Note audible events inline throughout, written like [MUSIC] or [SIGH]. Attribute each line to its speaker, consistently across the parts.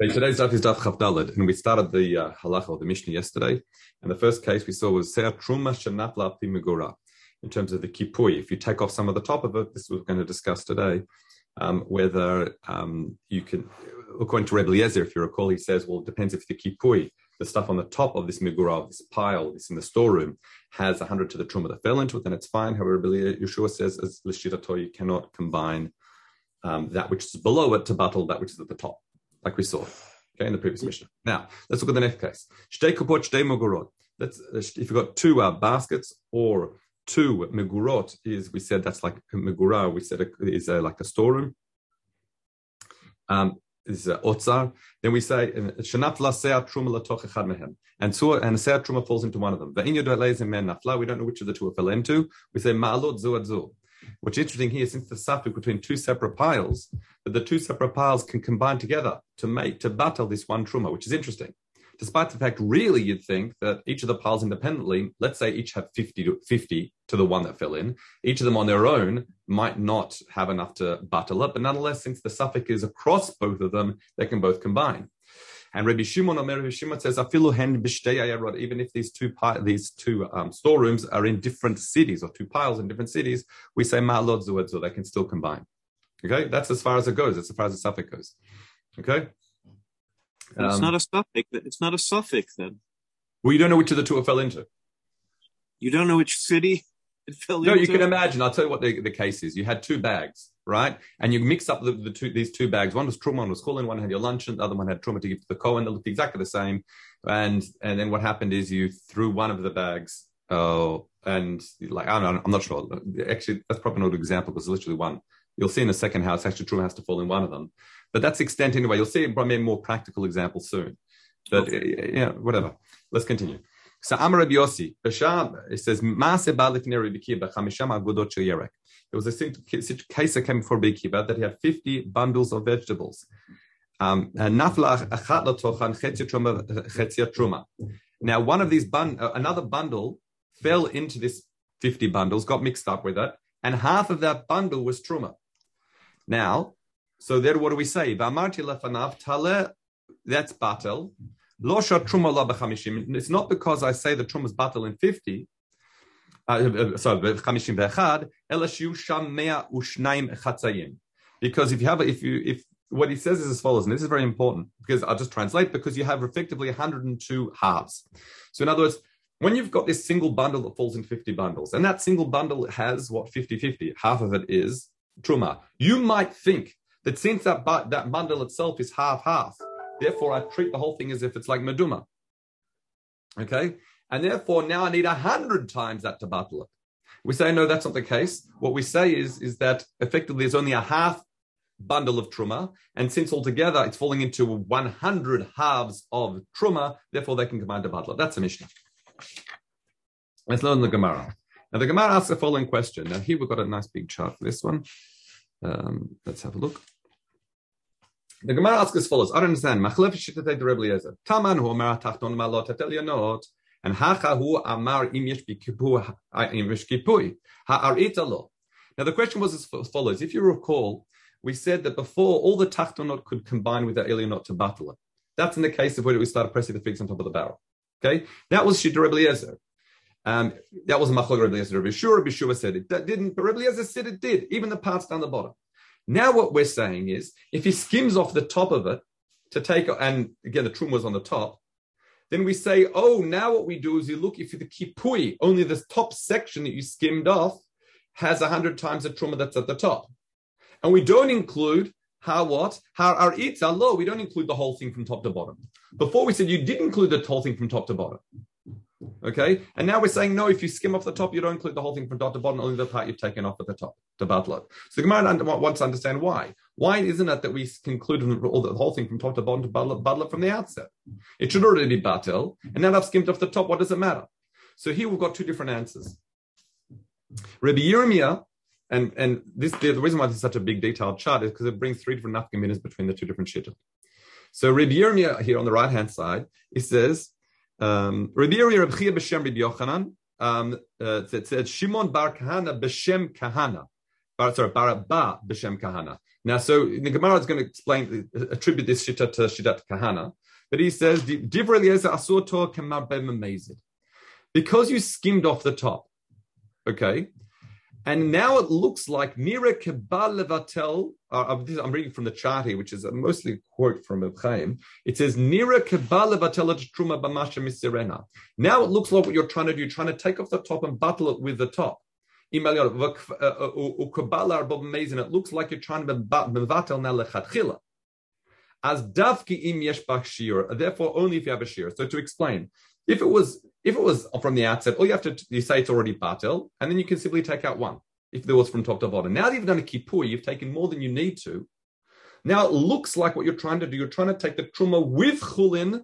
Speaker 1: Today's daf is daf Chavdalad, and we started the uh, halacha or the Mishnah yesterday. And the first case we saw was Seah Truma Shenafla Megura, in terms of the kipui. If you take off some of the top of it, this we're going to discuss today, um, whether um, you can, according to Rebbe Eliezer, if you recall, he says, well, it depends if the kipui, the stuff on the top of this megura, this pile, this in the storeroom, has a hundred to the truma that fell into it, then it's fine. However, Yeshua says, as Lishirato, you cannot combine um, that which is below it to battle that which is at the top like we saw okay, in the previous Mishnah. Now, let's look at the next case. Shtei kupot, shtei megurot. Let's, if you've got two uh, baskets or two megurot, is we said that's like megura, we said is uh, like a storeroom. Um, is uh, otzar. Then we say shenaf lasea truma latoch echad mehem, and so and seah truma falls into one of them. Ve'in men nafla. We don't know which of the two it fell into. We say ma'alot zu zu. What's interesting here, since the suffix between two separate piles, that the two separate piles can combine together to make, to battle this one truma, which is interesting. Despite the fact, really, you'd think that each of the piles independently, let's say each have 50 to, 50 to the one that fell in, each of them on their own might not have enough to battle it, but nonetheless, since the suffix is across both of them, they can both combine. And Rabbi Shimon, Omer Rabbi Shimon says, "Afilu hen Even if these two these two um, storerooms are in different cities or two piles in different cities, we say ma'alot zuad They can still combine. Okay, that's as far as it goes. That's as far as the suffix goes. Okay.
Speaker 2: Um, it's not a suffix. It's not a suffix then.
Speaker 1: Well, you don't know which of the two it fell into.
Speaker 2: You don't know which city [LAUGHS]
Speaker 1: no,
Speaker 2: into.
Speaker 1: You can imagine. I'll tell you what the, the case is. You had two bags right? And you mix up the, the two, these two bags. One was truma, one was chulin. One had your luncheon, the other one had truma to give to the kohen. They looked exactly the same. And and then what happened is you threw one of the bags. Uh, and like I I'm not sure. Actually, that's probably not an example because literally one. You'll see in the second house, actually, truma has to fall in one of them. But that's extent anyway. You'll see probably a more practical example soon. But okay. yeah, whatever. Let's continue. So Amar Rabbi Yossi, it says, Maase Balifnei Rabbi Akiva, Chamisham Agudot Shel Yerek. There was a case that came before Bekiba that he had 50 bundles of vegetables. Um, now, one of these bun, uh, another bundle fell into this 50 bundles, got mixed up with it, and half of that bundle was truma. Now, so there, what do we say? That's batel. It's not because I say the truma is battle in 50, uh, uh, uh sorry, 51, because if you have, if you, if what he says is as follows, and this is very important because I'll just translate because you have effectively 102 halves. So, in other words, when you've got this single bundle that falls in 50 bundles, and that single bundle has what 50 50, half of it is truma, you might think that since that, bu- that bundle itself is half half, therefore I treat the whole thing as if it's like meduma. Okay? and therefore now I need a hundred times that to battle it. We say no, that's not the case. What we say is is that effectively there's only a half bundle of truma, and since altogether it's falling into 100 halves of truma, therefore they can command a battle. That's a Mishnah. Let's learn the Gemara. Now the Gemara asks the following question. Now here we've got a nice big chart for this one. Um, let's have a look. The Gemara asks as follows. I don't understand. Taman hu tachton malot and hachahu amar im yesh kipui ha'arita lo. Now the question was as follows: If you recall, we said that before all the tachtonot could combine with the elionot to battle it. That's in the case of where we started pressing the figs on top of the barrel. Okay, that was Shita Rebbe Eliezer. Um, that was Machlok Rebbe Eliezer. Rebbe Shua, Rebbe Shua said it that didn't, but Rebbe Eliezer said it did, even the parts down the bottom. Now what we're saying is, if he skims off the top of it to take, and again the trum was on the top, then we say, oh, now what we do is you look if the kipui, only the top section that you skimmed off, has a hundred times the truma that's at the top. And we don't include how what? How our are low. We don't include the whole thing from top to bottom. Before we said you did include the whole thing from top to bottom. Okay, and now we're saying no. If you skim off the top, you don't include the whole thing from top to bottom, only the part you've taken off at the top to battle. So the Gemara wants to understand why. Why isn't it that we conclude all the whole thing from top to bottom to battle from the outset? It should already be battle, and now I've skimmed off the top. What does it matter? So here we've got two different answers. Rabbi Yirmiyah, and and this the, reason why this is such a big detailed chart is because it brings three different nafkaminas between the two different shittas. So Rabbi Yirmiyah here on the right hand side, he says um, Rabbi Yeri B'Shem Rabbi Yochanan. Um, uh, it said Shimon Bar Kahana B'Shem Kahana. sorry, Barabba b'shem kahana. Now, so the Gemara is going to explain, attribute this shita to shitat kahana, but he says, Because you skimmed off the top, okay, and now it looks like Nira Kebal Levatel. Uh, I'm reading from the chart here, which is mostly a quote from Reb. It says Nira Kebal Levatel Truma Bamasha Misirena. Now it looks like what you're trying to do. You're trying to take off the top and battle it with the top. Uh, uh, it looks like you're trying to mevatel now lechatchila. As davki im yesh therefore only if you have a shear. So to explain, if it was if it was from the outset, all you have to you say it's already batel, and then you can simply take out one. If there was from top to bottom. Now that you've done a kippur, you've taken more than you need to. Now it looks like what you're trying to do. You're trying to take the truma with chulin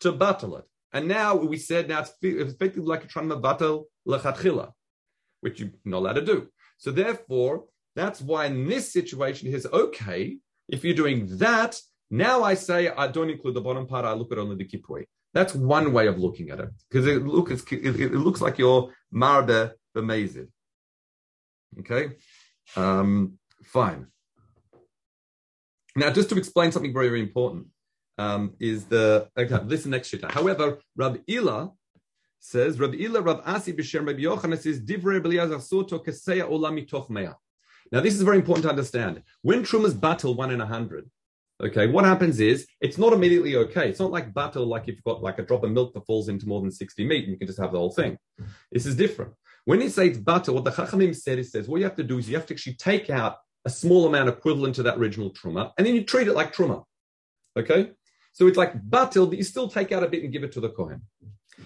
Speaker 1: to battle it. And now we said now it's effectively like you're trying to battle lechatchila, which you're not allowed to do. So therefore, that's why in this situation, he's okay. If you're doing that, now I say I don't include the bottom part. I look at only the kippur. That's one way of looking at it because it, look, it, it, looks like you're marbe b'mezid. Okay, um, fine. Now, just to explain something very, very important um, is the okay. Listen next shita. However, Rab Ila says Rab Ila Rab Asi b'shem Rab Yochanan says Divrei B'liazar Soto Keseya Olami Toch Now, this is very important to understand. When Truma's battle one in a hundred, Okay, what happens is it's not immediately okay. It's not like butter, like if you've got like a drop of milk that falls into more than 60 meat and you can just have the whole thing. This is different. When you say it's butter, what the Chachamim said is says what you have to do is you have to actually take out a small amount equivalent to that original truma, and then you treat it like truma. Okay? So it's like batil, but you still take out a bit and give it to the Kohen.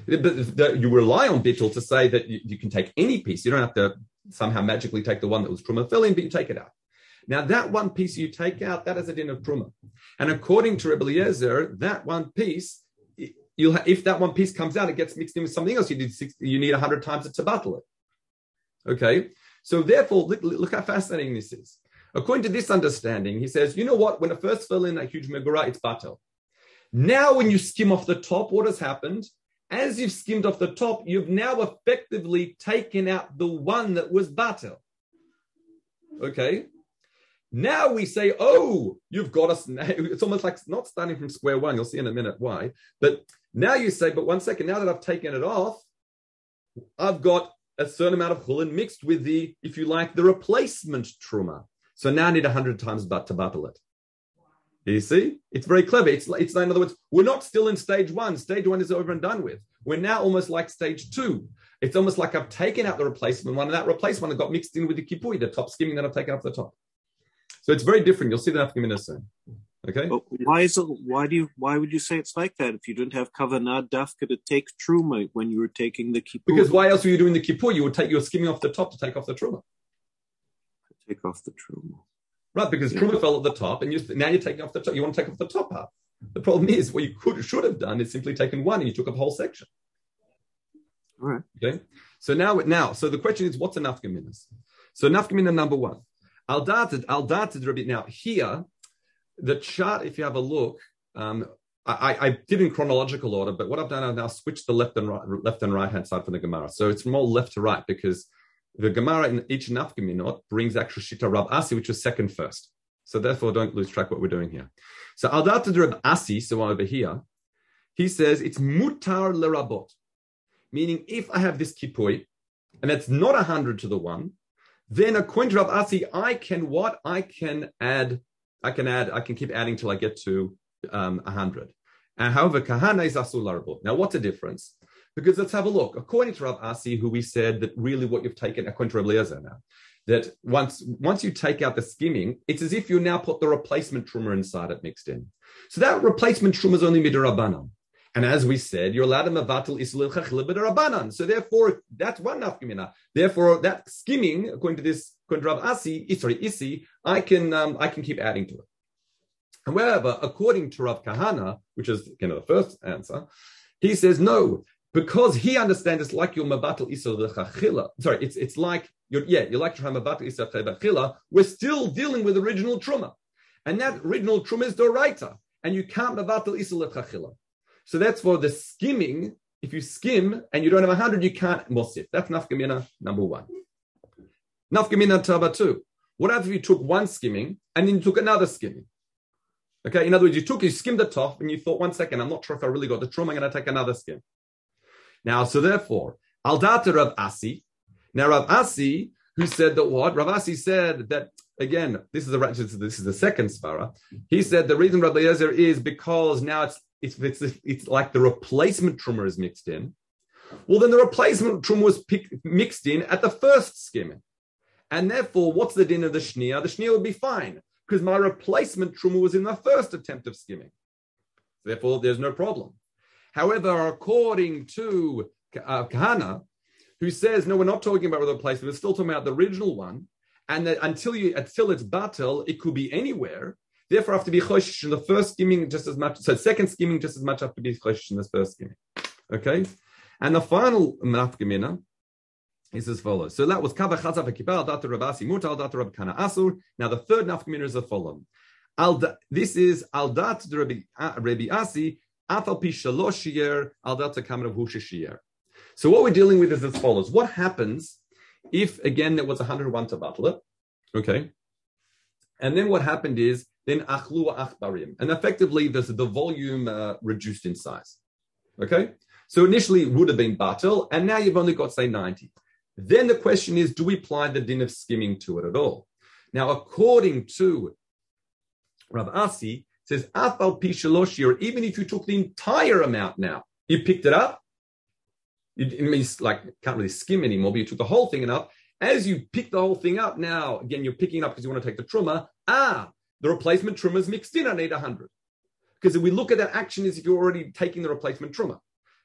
Speaker 1: But you rely on bittul to say that you, you, can take any piece. You don't have to somehow magically take the one that was truma filling, but you take it out. Now, that one piece you take out, that is a din of truma. And according to Rebbe Eliezer, that one piece, ha- if that one piece comes out, it gets mixed in with something else. You need six, you need hundred times to battle it. Okay, so therefore, look, look, how fascinating this is. According to this understanding, he says, you know what? When it first fell in a huge megorah, it's battle. Now, when you skim off the top, what has happened? As you've skimmed off the top, you've now effectively taken out the one that was battle. Okay, now we say, oh, you've got us. [LAUGHS] It's almost like not starting from square one. You'll see in a minute why. But now you say, but one second, now that I've taken it off, I've got a certain amount of chulin mixed with the, if you like, the replacement truma. So now I need 100 times but to battle it. You see? It's very clever. It's, it's in other words, we're not still in stage one. Stage one is over and done with. We're now almost like stage two. It's almost like I've taken out the replacement one, and that replacement one got mixed in with the kipui, the top skimming that I've taken off the top. So it's very different. You'll see the nafkamina soon. Okay.
Speaker 2: But why is it? Why do you? Why would you say it's like that if you didn't have kavanah dafka to take truma when you were taking the kippur?
Speaker 1: Because why else were you doing the kippur? You would take. You're skimming off the top to take off the truma.
Speaker 2: Take off the truma.
Speaker 1: Right, because yeah. truma fell at the top, and you now you're taking off the top. You want to take off the top part. The problem is, what you could should have done is simply taken one, and you took up a whole section.
Speaker 2: All right.
Speaker 1: Okay. So now, now, so the question is, what's a nafkaminas? So nafkamina number one. Al dated, al Rabbi. Now here, the chart, if you have a look, um, I, I, did in chronological order, but what I've done, I've now switched the left and right, left and right hand side for the Gemara. So it's more left to right because the Gemara in each nafkaminot brings actual shita Rab Asi, which is second first. So therefore, don't lose track what we're doing here. So al dated Rab Asi, so over here, he says it's mutar lerabot, meaning if I have this kipui, and it's not a hundred to the one, then according to Rav Asi, I can what? I can add, I can add, I can keep adding till I get to um, 100. And however, kahana is asul Now, what's the difference? Because let's have a look. According to Rav Asi, who we said that really what you've taken, according to Rav Leazer now, that once once you take out the skimming, it's as if you now put the replacement truma inside it mixed in. So that replacement truma is only midrabanan. And as we said, you're allowed to mavatal islil chachila b'darabanan. So therefore, that's one nafkamina. Therefore, that skimming, according to this, according Asi, eh, sorry, Isi, I can um, I can keep adding to it. However, according to Rav Kahana, which is you know the first answer, he says no, because he understands it's like your mabatal isel chachila. Sorry, it's it's like you're yeah, you're like have mabatal isel chachila. We're still dealing with original truma, and that original truma is doraita, and you can't mabatal isel chachila. So that's for the skimming. If you skim and you don't have a hundred, you can't mosif. That's nafkamina number one. Nafkamina taba two. What happens if you took one skimming and then you took another skimming? Okay, in other words, you took, you skimmed the top and you thought, one second, I'm not sure if I really got the truma, I'm going to take another skim. Now, so therefore, Al Data Rav Asi. Now, Rav Asi, who said that what? Rav Asi said that, again, this is the this is the second svara. He said the reason Rabbi Yezer is because now it's, it's, it's, it's like the replacement truma is mixed in. Well, then the replacement truma was mixed in at the first skimming. And therefore, what's the din of the shnia? The shnia would be fine because my replacement truma was in the first attempt of skimming. Therefore, there's no problem. However, according to uh, Kahana, who says, no, we're not talking about replacement, we're still talking about the original one, and that until you until it's battle, it could be anywhere. Therefore, to be choshish in the first skimming just as much. So second skimming just as much to be choshish in the first skimming. Okay, and the final nafkamina is as follows. So that was kava chazaf ekipal data rabasi mutal data rab kana asur. Now the third nafkamina is following. Al this is al dat Rabbi, uh, Rabbi Asi afal pi shalosh year al dat kamer of So what we're dealing with is as follows. What happens if again there was 101 to battle it? Okay. And then what happened is then achlu achbarim, and effectively the, the volume uh, reduced in size. Okay, so initially it would have been batel, and now you've only got say 90. Then the question is, do we apply the din of skimming to it at all? Now, according to Rav Asi, says afal pishaloshir, even if you took the entire amount now, you picked it up. It means like can't really skim anymore, but you took the whole thing up. As you pick the whole thing up now, again, you're picking it up because you want to take the truma. Ah, the replacement truma is mixed in. I need 100. Because if we look at that action as if you're already taking the replacement truma.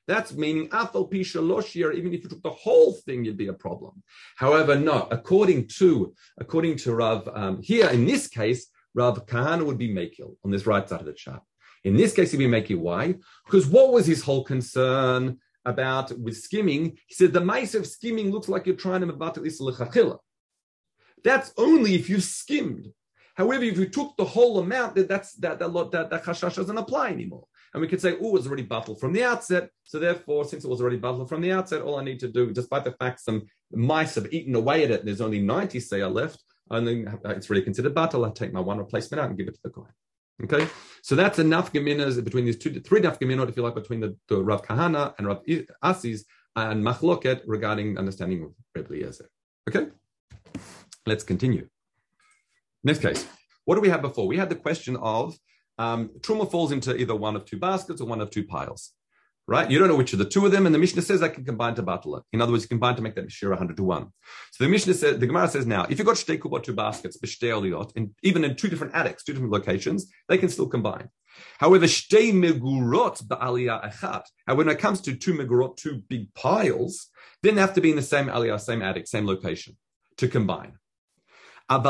Speaker 1: That's meaning afal pisha even if you took the whole thing, you'd be a problem. However, no, according to according to Rav um, here in this case, Rav Kahana would be Mekil on this right side of the chart. In this case, he'd be Mekil. Why? Because what was his whole concern about with skimming? He said the mice of skimming looks like you're trying to mabatal isla That's only if you've skimmed. However, if you took the whole amount, that that's that that lot that, that chashash doesn't apply anymore. And we could say, oh, it's already battled from the outset. So therefore, since it was already battled from the outset, all I need to do, despite the fact some mice have eaten away at it, there's only 90 say are left, and then uh, it's really considered battle. I take my one replacement out and give it to the guy. Okay, so that's enough geminas between these two, three enough geminot, if you like, between the, the Rav Kahana and Rav Asis and Machloket regarding understanding of Rebbe Eliezer. Okay, let's continue. Next case. What do we have before? We had the question of um, truma falls into either one of two baskets or one of two piles, right? You don't know which of the two of them, and the Mishnah says I can combine to battle. In other words, you combine to make that shira 100 to 1. So the Mishnah says, the Gemara says now, if you've got shtei kubot, two baskets, b'shtei and even in two different attics, two different locations, they can still combine. However, shtei megurot ba'aliyah echat. And when it comes to two megurot, two big piles, then they have to be in the same aliyah, same attic, same location to combine. Aval shtei megurot b'shtei aliyot. But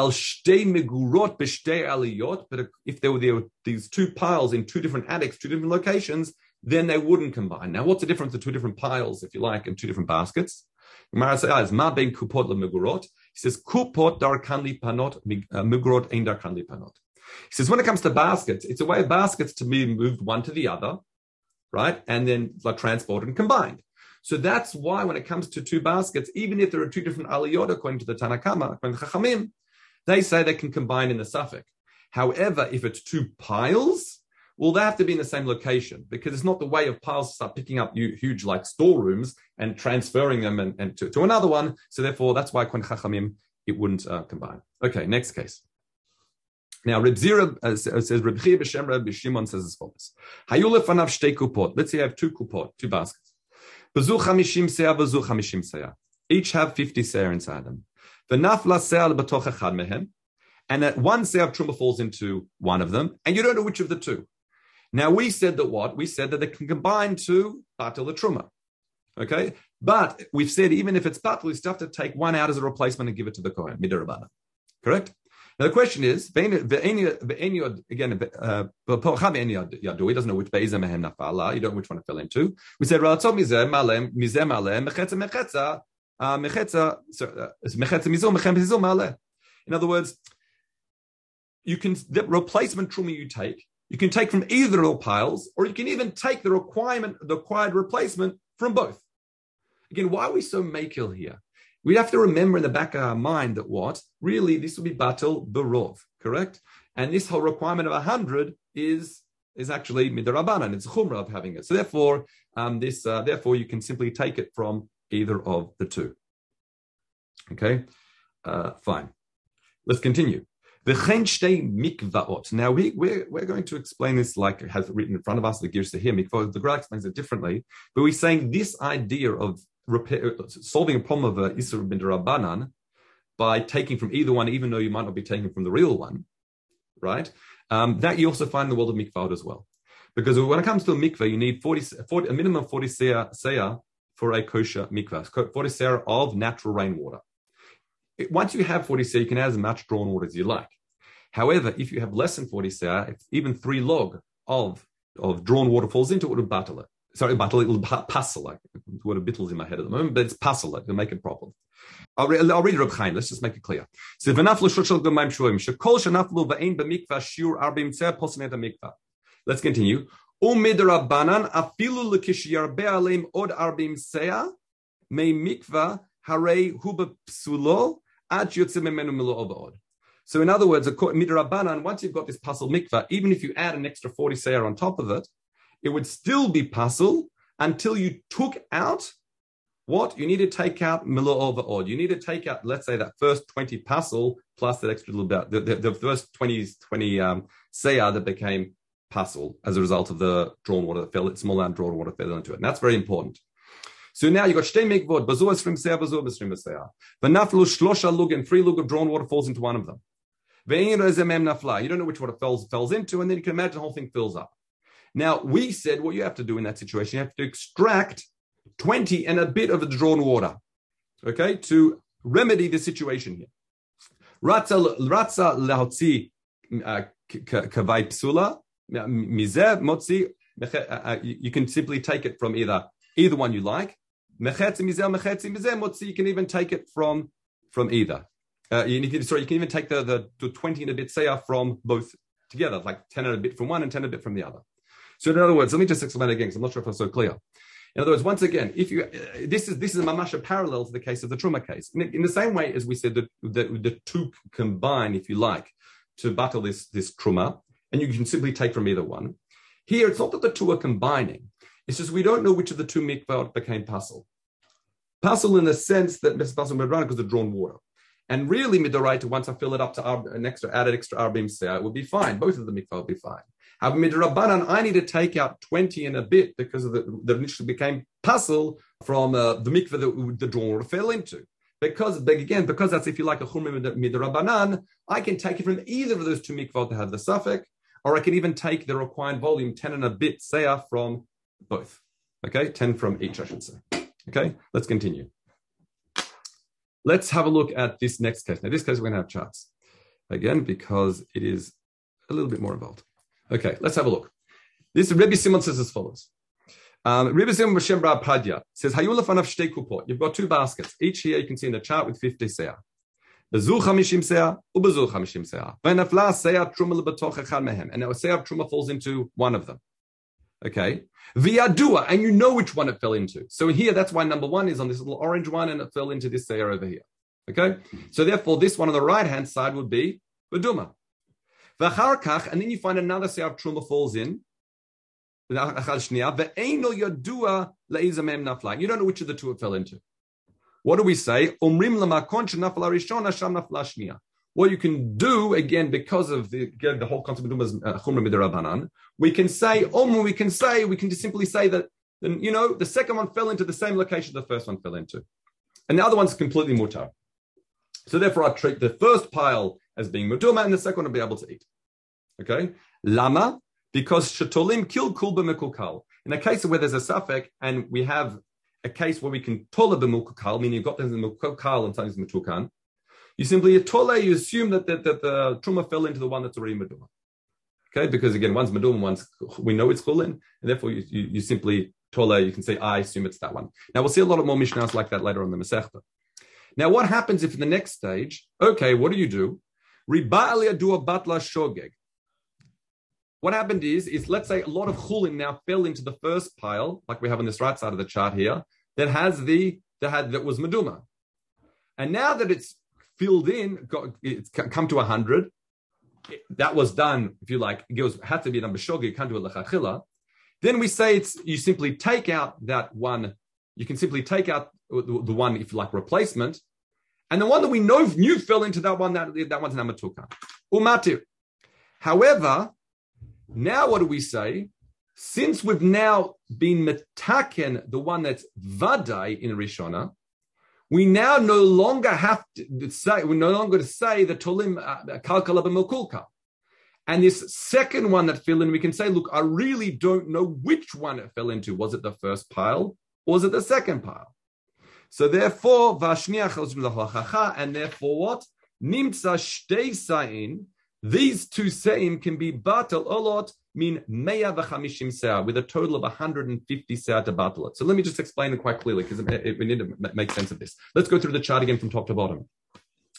Speaker 1: if there were, there were these two piles in two different attics, two different locations, then they wouldn't combine. Now, what's the difference of two different piles, if you like, and two different baskets? Gemara says, ah, "Ma ben kupot lemegurot." He says, "Kupot darkan li panot, uh, mugurot ein darkan li panot." He says, when it comes to baskets, it's a way of baskets to be moved one to the other, right, and then like transported and combined. So that's why when it comes to two baskets, even if there are two different aliyot according to the Tanna Kamma, according to Chachamim, they say they can combine in the suffix. However, if it's two piles, well, they have to be in the same location because it's not the way of piles to start picking up huge like storerooms and transferring them and, and to, to, another one. So therefore, that's why Kwan Chachamim, it wouldn't uh, combine. Okay, next case. Now, Reb Zira uh, says, Reb Chia b'Shem Reb Shimon says as follows. Hayule fanav shtei kupot. Let's say you have two kupot, two baskets. Bezu chamishim seah, bezu chamishim seah. Each have 50 seah inside them. V'nafla se'al b'toch echad mehem. And that one se'ah of truma falls into one of them, and you don't know which of the two. Now we said that what? We said that they can combine to batel the truma. Okay? But we've said even if it's batel, we still have to take one out as a replacement and give it to the Kohen, midarabana. Correct? Now the question is, again, uh, he doesn't know which be'ezah mehem nafala, you don't know which one to fill into. We said, uh, in other words, you can the replacement truma you take, you can take from either of the piles, or you can even take the requirement, the required replacement from both. Again, why are we so makil here? we have to remember in the back of our mind that what really this will be batal berov, correct? And this whole requirement of hundred is is actually midarabanan. It's chumrah of having it. So therefore, um, this uh, therefore you can simply take it from either of the two. Okay, uh, fine. Let's continue. The mikvaot. Now we, we're, we're going to explain this like it has written in front of us, the Girs here. Mikvaot, the Gra explains it differently, but we're saying this idea of repair, solving a problem of a Isra bin Rabbanan by taking from either one, even though you might not be taking from the real one, right? Um, that you also find in the world of mikvaot as well. Because when it comes to a mikvah, you need 40, 40 a minimum of 40 seah for a kosher mikvah, 40 seah of natural rainwater once you have 40 seah, you can add as much drawn water as you like. However, if you have less than 40 seah, if even three log of, of drawn water falls into it, it would battle it. Sorry, battle it will passel. Like the word of bittles in my head at the moment, but it's passel It'll make it proper. I'll, re- I'll read Reb Chaim. Let's just make it clear. So. Let's continue. Umid rabbanan afilu l'kish yarbe od arbim seah may mikvah harei huba psulo so in other words, midrabanan, once you've got this pasul mikvah, even if you add an extra 40 seir on top of it, it would still be pasul until you took out what? You need to take out milo over odd. You need to take out, let's say, that first 20 pasul plus that extra little bit, the, the, the first 20, 20 um, that became as a result of the drawn water that fell, it's small amount drawn water fell into it. And that's very important. So now you've got shtei mikvot, bazu esrim seah, bazu esrim seah. V'naflu shlosha lug and three lug of drawn water falls into one of them. You don't know which water falls, falls into, and then you can imagine the whole thing fills up. Now, we said what you have to do in that situation, you have to extract 20 and a bit of the drawn water, okay, to remedy the situation here. Ratza lahotzi uh, kavai psula, mizeh motzi, uh, uh, you can simply take it from either either one you like, you can even take it from from either. Uh, you can, sorry, you can even take the, the, the 20 and a bit sayah from both together, like 10 and a bit from one and 10 and a bit from the other. So in other words, let me just explain again, because I'm not sure if I'm so clear. In other words, once again, if you uh, this is this is a mamasha parallel to the case of the truma case. In, in the same way as we said that the, the, two combine, if you like, to battle this this truma, and you can simply take from either one. Here, it's not that the two are combining; it's just we don't know which of the two mikvot became pasul. Pasul in the sense that. Pasul Medrana because of drawn water. And really, midoraita, once I fill it up to an extra, added extra arbim seah, it would be fine. Both of the mikvah would be fine. However, midrabanan, I need to take out 20 and a bit because of the, that initially became pasul from uh, the mikvah that the drawn water fell into. Because, again, because that's, if you like, a chumim midrabanan, I can take it from either of those two mikvah that have the suffix, or I can even take the required volume, 10 and a bit seah from both. Okay, 10 from each, I should say. Okay, let's continue. Let's have a look at this next case. Now, this case we're going to have charts again because it is a little bit more involved. Okay, let's have a look. This Rebbe Simon says as follows. Um, Rebbe Simon Bashem Padya says, Hayulafanav kupot. You've got two baskets. Each here you can see in the chart with 50 seah. Bezu chamishim seah, ubezu chamishim seah. V'nafla seah truma lebetoch echad mehem. And now a seah truma falls into one of them. Okay. Viadua, and you know which one it fell into. So here, that's why number one is on this little orange one, and it fell into this layer over here. Okay. So therefore, this one on the right hand side would be Vaduma. V'charkach, and then you find another seir truma falls in. You don't know which of the two it fell into. What do we say? Umrim what you can do again because of the again, the whole concept of uh, chumra midirabanan, we can say um, we can say we can just simply say that you know the second one fell into the same location the first one fell into, and the other one's completely mutar. So therefore, I treat the first pile as being muduma, and the second one will be able to eat. Okay, lama because shatolim kill kulba mekulkal. In a case where there's a suffix and we have a case where we can tola b'mukukal, meaning you've got things in the mukukal and something's mutukan, you simply tole, you assume that, that, that the truma fell into the one that's already meduma. Okay, because again, one's meduma, one's we know it's chulin, and therefore you, you, you simply tole, you can say, I assume it's that one. Now we'll see a lot of more mishnahs like that later on the Masechta. Now, what happens if in the next stage, okay, what do you do? Riba do a batla shogeg. What happened is, is let's say a lot of chulin now fell into the first pile, like we have on this right side of the chart here, that has the that had that was meduma. And now that it's filled in, got, it's come to 100, that was done, if you like, it goes, had to be done b'shogi, you can't do it lechachila. Then we say it's, you simply take out that one, you can simply take out the, the one, if you like, replacement, and the one that we know knew fell into that one, that, that one's namatuka. Umatir. However, now what do we say? Since we've now been metaken, the one that's vadai in Rishona, we now no longer have to say, we're no longer to say the tolim uh, kalkala b'milkulka. And this second one that fell in, we can say, look, I really don't know which one it fell into. Was it the first pile or was it the second pile? So therefore, and therefore what? Nimtza shtei sa'in, these two sa'im can be batal olot, mean meya v'chamishim se'ah, with a total of 150 se'ah to battle it. So let me just explain it quite clearly, because we need to make sense of this. Let's go through the chart again from top to bottom.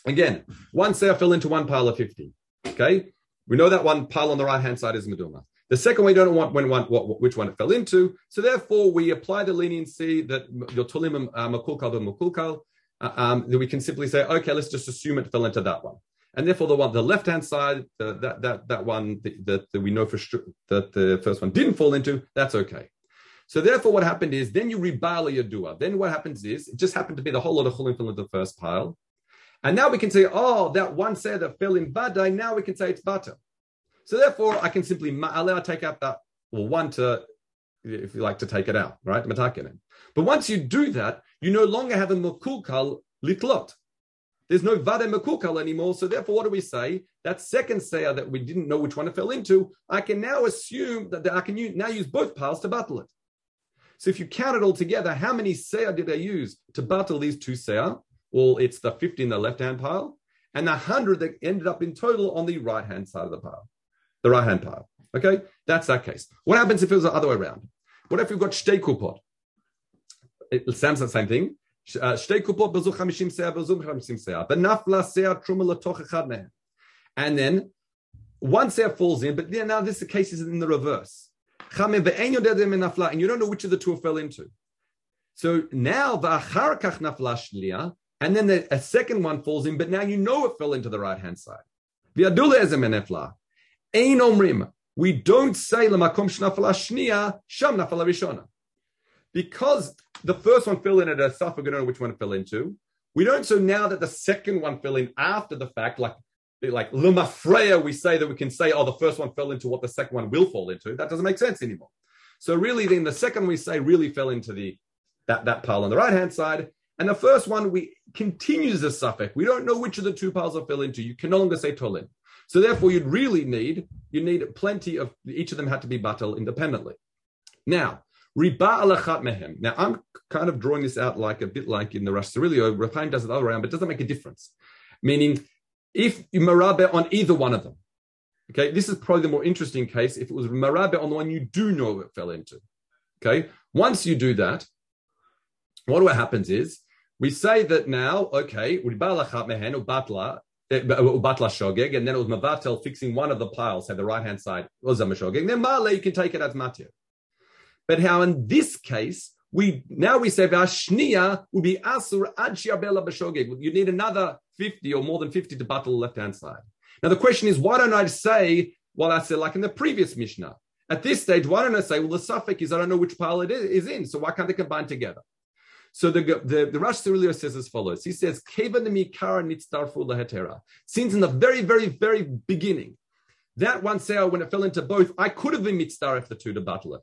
Speaker 1: Again, one se'ah fell into one pile of 50. Okay? We know that one pile on the right-hand side is Meduma. The second, we don't want when one, what, which one it fell into. So therefore, we apply the leniency that your tulim uh, makulkal makulkal, uh, um, that we can simply say, okay, let's just assume it fell into that one and therefore the one the left hand side the, that that that one that, that we know for sure that the first one didn't fall into that's okay. So therefore what happened is then you rebala your dua. Then what happens is it just happened to be the whole lot of chulim fell into the first pile. And now we can say oh that one said that fell in badai now we can say it's butter so therefore i can simply allow take out that well one to if you like to take it out right? But once you do that you no longer have a makulkal litlot there's no Vade Makukal anymore. So therefore, what do we say? That second sayer that we didn't know which one it fell into, I can now assume that I can use, now use both piles to battle it. So if you count it all together, how many sayer did I use to battle these two sayer? Well, it's the 50 in the left-hand pile and the 100 that ended up in total on the right-hand side of the pile, the right-hand pile. Okay, that's that case. What happens if it was the other way around? What if you've got shtei kupot? It sounds the same thing. Uh, and then one seah falls in, but now this case is in the reverse. And you don't know which of the two fell into. So now and then the, a second one falls in, but now you know it fell into the right hand side. We don't say because the first one fell in at a suffix, we don't know which one it fell into. We don't. So now that the second one fell in after the fact, like like lumafreya, we say that we can say, oh, the first one fell into what the second one will fall into. That doesn't make sense anymore. So really, then the second we say really fell into the that that pile on the right hand side, and the first one we continues the suffix. We don't know which of the two piles it fell into. You can no longer say tolin. So therefore, you'd really need you need plenty of each of them had to be battle independently. Now, Riba alachat mehem. Now, I'm kind of drawing this out like a bit like in the Rosh Sirilio. Rafaim does it the other way around, but it doesn't make a difference. Meaning, if you marabe on either one of them, okay, this is probably the more interesting case if it was marabe on the one you do know it fell into. Okay, once you do that, what happens is we say that now, okay, riba alachat mehen or batla, eh, batla shogeg, and then it was mavatel fixing one of the piles, say the right hand side was a. Then male, you can take it as matir. But how in this case, we now we say Vashnia would be Asur Ad Bashogeg. You need another 50 or more than 50 to battle the left hand side. Now the question is, why don't I say, well, I said like in the previous Mishnah, at this stage, why don't I say, well, the suffix is I don't know which pile it is, in, so why can't they combine together? So the the, the Rosh Sirilio says as follows. He says, Since in the very, very, very beginning, that one sale, when it fell into both, I could have been mitzvah the two to battle it.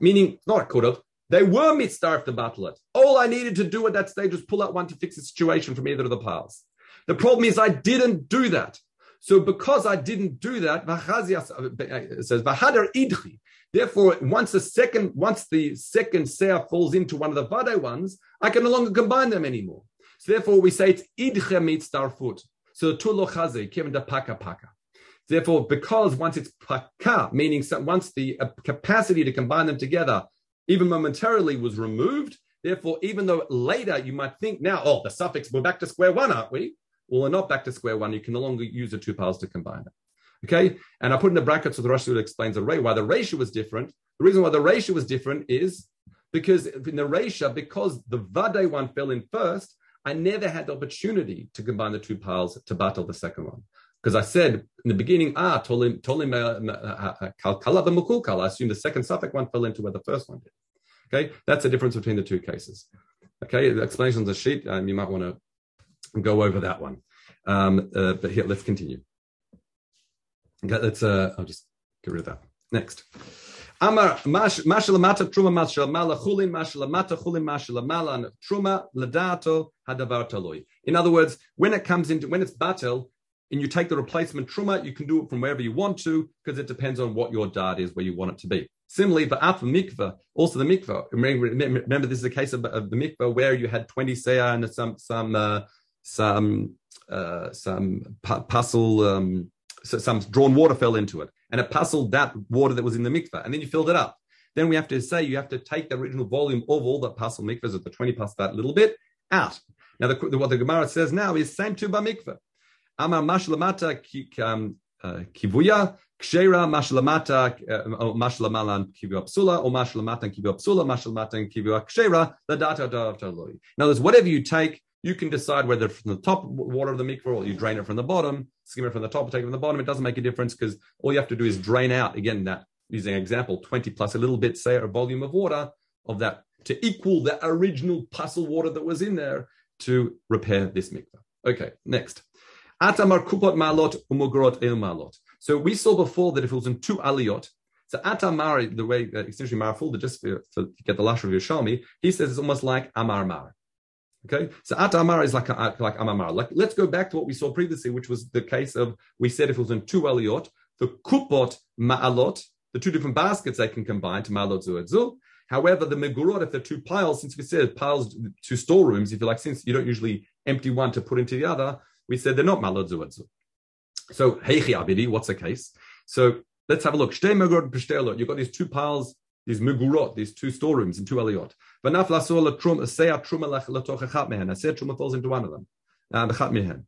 Speaker 1: Meaning, not have. They were mitzvah to battle it. All I needed to do at that stage was pull out one to fix the situation from either of the piles. The problem is I didn't do that. So because I didn't do that, it uh, uh, says v'hadar idchi. Therefore, once the second once the second seah falls into one of the vade ones, I can no longer combine them anymore. So therefore, we say it's idche mitzvah foot. So tulo chaze kevin da paka paka. Therefore, because once it's paka, meaning once the uh, capacity to combine them together, even momentarily, was removed, therefore, even though later you might think now, oh, the suffix, we're back to square one, aren't we? Well, we're not back to square one. You can no longer use the two piles to combine them. Okay, and I put in the brackets so the Rosh explains the rate why the ratio was different. The reason why the ratio was different is because in the ratio, because the Vade one fell in first, I never had the opportunity to combine the two piles to battle the second one. Because I said in the beginning, ah, tolim tolim kalkala I assume the second suffix one fell into where the first one did. Okay, that's the difference between the two cases. Okay, the explanation on the sheet, um, you might want to go over that one. Um, uh, but here, let's continue. Okay, let's. Uh, I'll just get rid of that. Next. Amar mashalamata truma mashalamala chulin mashalamata chulin mashalamala truma ladato hadavar taloi. In other words, when it comes into when it's battle and you take the replacement truma, you can do it from wherever you want to because it depends on what your dart is, where you want it to be. Similarly, but after mikvah, also the mikvah. Remember, this is a case of, of the mikvah where you had twenty seah and some some uh, some uh, some puzzle, um, some drawn water fell into it and it puzzled that water that was in the mikveh, and then you filled it up. Then we have to say you have to take the original volume of all the puzzle mikvahs of the 20 plus that little bit out. Now, the, the, what the Gemara says now is same to ba mikveh. Amar mashlamata uh, kivuya, kshera mashlamata uh, mashlamalan kivuya psula, or mashlamata kivuya psula, mashlamata kivuya kshera, the data data loy. In other words, whatever you take, you can decide whether from the top water of the mikveh or you drain it from the bottom, skim it from the top take it from the bottom. It doesn't make a difference because all you have to do is drain out, again, that using an example, 20 plus a little bit, say, a volume of water of that to equal the original puzzle water that was in there to repair this mikveh. Okay, next. Atamar kupot malot umugorot el malot. So we saw before that if it was in two aliyot, so Atamar, the way uh, essentially Marafulda, just for, for, to get the lash of Yerushalmi, he says it's almost like Amar Mar. Okay, so atamar is like a, like amamar. Like let's go back to what we saw previously, which was the case of we said if it was in two aliyot, the kupot ma'alot, the two different baskets they can combine to zu However, the megurot, if they're two piles, since we said piles, two storerooms, if you like, since you don't usually empty one to put into the other, we said they're not ma'alot zu So heichi abidi, what's the case? So let's have a look. Shtei megurot You've got these two piles these mugurot, these two storerooms and two aliyot. V'naf lasor truma seya truma letoch echat mehen. Said truma falls into one of them. Uh, and echat mehen.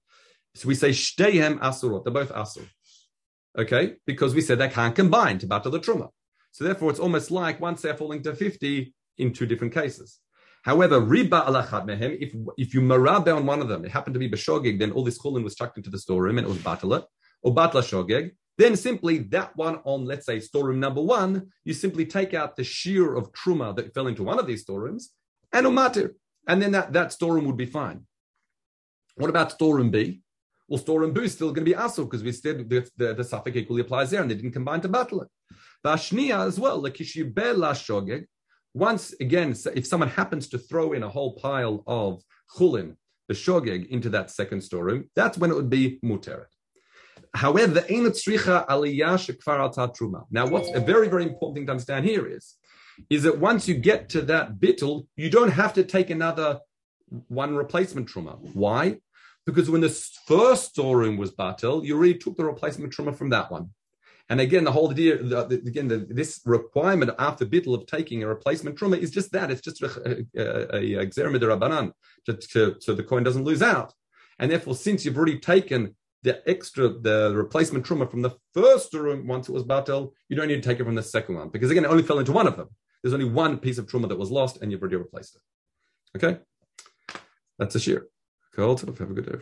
Speaker 1: So we say shteihem asurot. They're both asur. Okay, because we said they can't combine to battle the truma. So therefore, it's almost like one say falling to fifty in two different cases. However, riba alachat mehem, if if you marabe on one of them, it happened to be beshogeg, then all this chulin was chucked into the storeroom and it was batala, or batla shogeg, then simply that one on, let's say, storeroom number one, you simply take out the shear of truma that fell into one of these storerooms and umatir. And then that, that storeroom would be fine. What about storeroom B? Well, storeroom B is still going to be asur because we said the, the, the suffix equally applies there and they didn't combine to battle it. Vashnia as well, like shogeg. Once again, if someone happens to throw in a whole pile of chulin, the shogeg, into that second storeroom, that's when it would be muteret. However, Now, what's a very, very important thing to understand here is, is that once you get to that bittul, you don't have to take another one replacement truma. Why? Because when the first storeroom was batil, you already took the replacement truma from that one. And again, the whole idea, again, the, this requirement after bittul of taking a replacement truma is just that. It's just a, a, a, a so the coin doesn't lose out. And therefore, since you've already taken the extra, the replacement truma from the first room once it was batel, you don't need to take it from the second one because again, it only fell into one of them. There's only one piece of truma that was lost, and you've already replaced it. Okay, that's a shear. Cool. Have a good day.